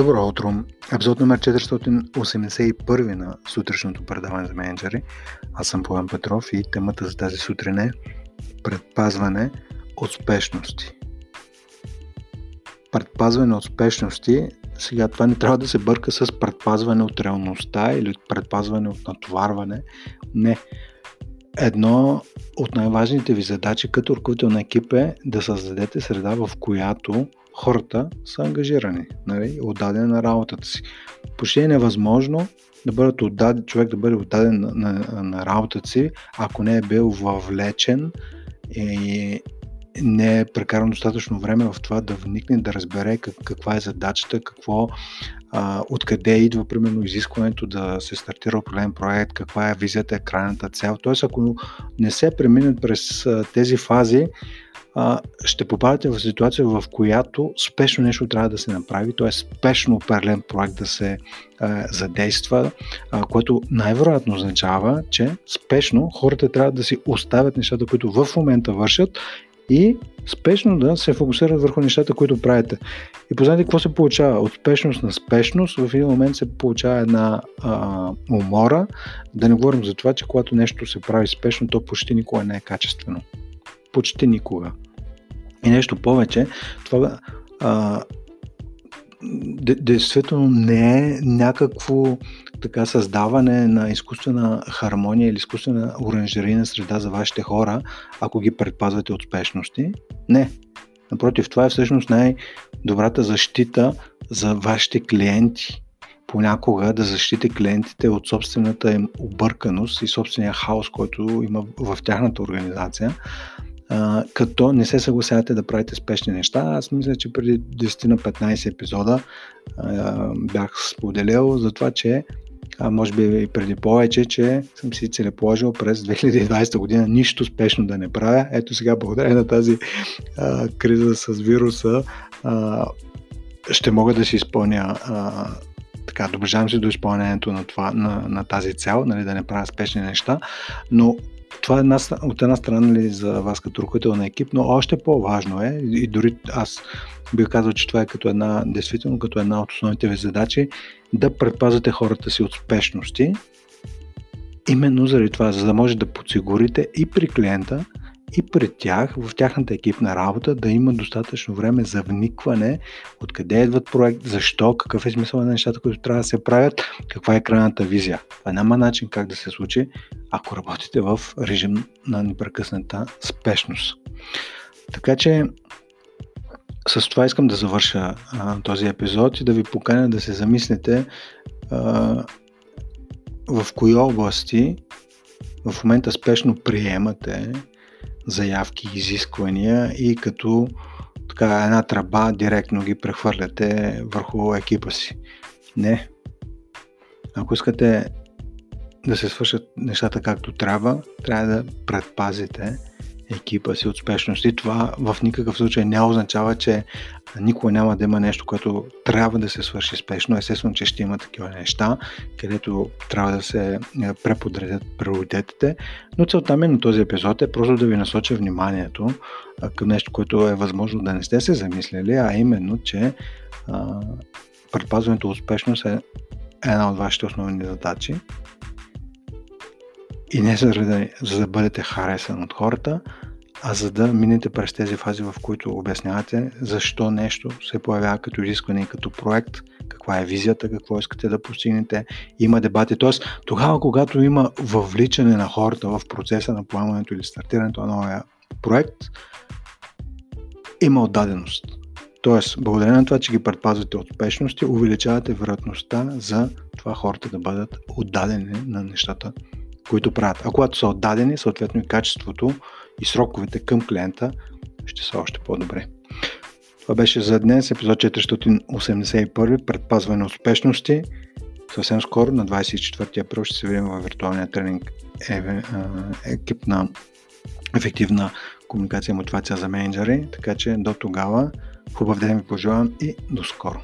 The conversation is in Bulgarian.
Добро утро! Епизод номер 481 на сутрешното предаване за менеджери. Аз съм Поян Петров и темата за тази сутрин е предпазване от спешности. Предпазване от спешности, сега това не трябва да се бърка с предпазване от реалността или предпазване от натоварване. Не. Едно от най-важните ви задачи като ръководител на екип е да създадете среда, в която хората са ангажирани, нали, отдадени на работата си. Почти е невъзможно да бъдат отдаден, човек да бъде отдаден на, на, на работата си, ако не е бил въвлечен и не е прекарано достатъчно време в това да вникне, да разбере как, каква е задачата, какво, а, откъде идва, примерно, изискването да се стартира определен проект, каква е визията, крайната цел. Тоест, ако не се преминат през а, тези фази, ще попадате в ситуация, в която спешно нещо трябва да се направи, т.е. спешно определен проект да се задейства, което най-вероятно означава, че спешно хората трябва да си оставят нещата, които в момента вършат и спешно да се фокусират върху нещата, които правите. И познайте какво се получава. От спешност на спешност в един момент се получава една а, умора. Да не говорим за това, че когато нещо се прави спешно, то почти никога не е качествено. Почти никога. И нещо повече, това а, действително не е някакво така създаване на изкуствена хармония или изкуствена оранжерийна среда за вашите хора, ако ги предпазвате от спешности. Не. Напротив, това е всъщност най-добрата защита за вашите клиенти. Понякога да защите клиентите от собствената им обърканост и собствения хаос, който има в тяхната организация като не се съгласявате да правите спешни неща. Аз мисля, че преди 10 на 15 епизода а, бях споделил за това, че а може би и преди повече, че съм си целеположил през 2020 година нищо спешно да не правя. Ето сега, благодаря на тази а, криза с вируса, а, ще мога да си изпълня а, така, доближавам се до изпълнението на, това, на, на тази цел, нали, да не правя спешни неща, но това е от една страна нали, за вас като ръководител на екип, но още по-важно е, и дори аз бих казал, че това е като една, действително като една от основните ви задачи, да предпазвате хората си от спешности, именно заради това, за да може да подсигурите и при клиента, и пред тях, в тяхната екипна работа, да има достатъчно време за вникване, откъде идват проект, защо, какъв е смисъл на нещата, които трябва да се правят, каква е крайната визия. Това няма начин как да се случи, ако работите в режим на непрекъсната спешност. Така че с това искам да завърша а, този епизод и да ви поканя да се замислите а, в кои области в момента спешно приемате заявки, изисквания и като така една тръба директно ги прехвърляте върху екипа си. Не. Ако искате да се свършат нещата както трябва, трябва да предпазите екипа си от спешност. И това в никакъв случай не означава, че никога няма да има нещо, което трябва да се свърши спешно. Естествено, че ще има такива неща, където трябва да се е, преподредят приоритетите, но целта ми на този епизод е просто да ви насоча вниманието към нещо, което е възможно да не сте се замислили, а именно, че предпазването успешност е една от вашите основни задачи. И не за да, за да бъдете харесан от хората, а за да минете през тези фази, в които обяснявате защо нещо се появява като изискване и като проект, каква е визията, какво искате да постигнете, има дебати. Тоест, тогава, когато има въвличане на хората в процеса на поемането или стартирането на новия проект, има отдаденост. Тоест, благодарение на това, че ги предпазвате от спешности, увеличавате вероятността за това хората да бъдат отдадени на нещата, които правят. А когато са отдадени, съответно и качеството и сроковете към клиента ще са още по-добре. Това беше за днес, епизод 481, предпазване успешности. Съвсем скоро, на 24 април, ще се видим във виртуалния тренинг екип на ефективна комуникация и мотивация за менеджери. Така че до тогава, хубав ден ви пожелавам и до скоро!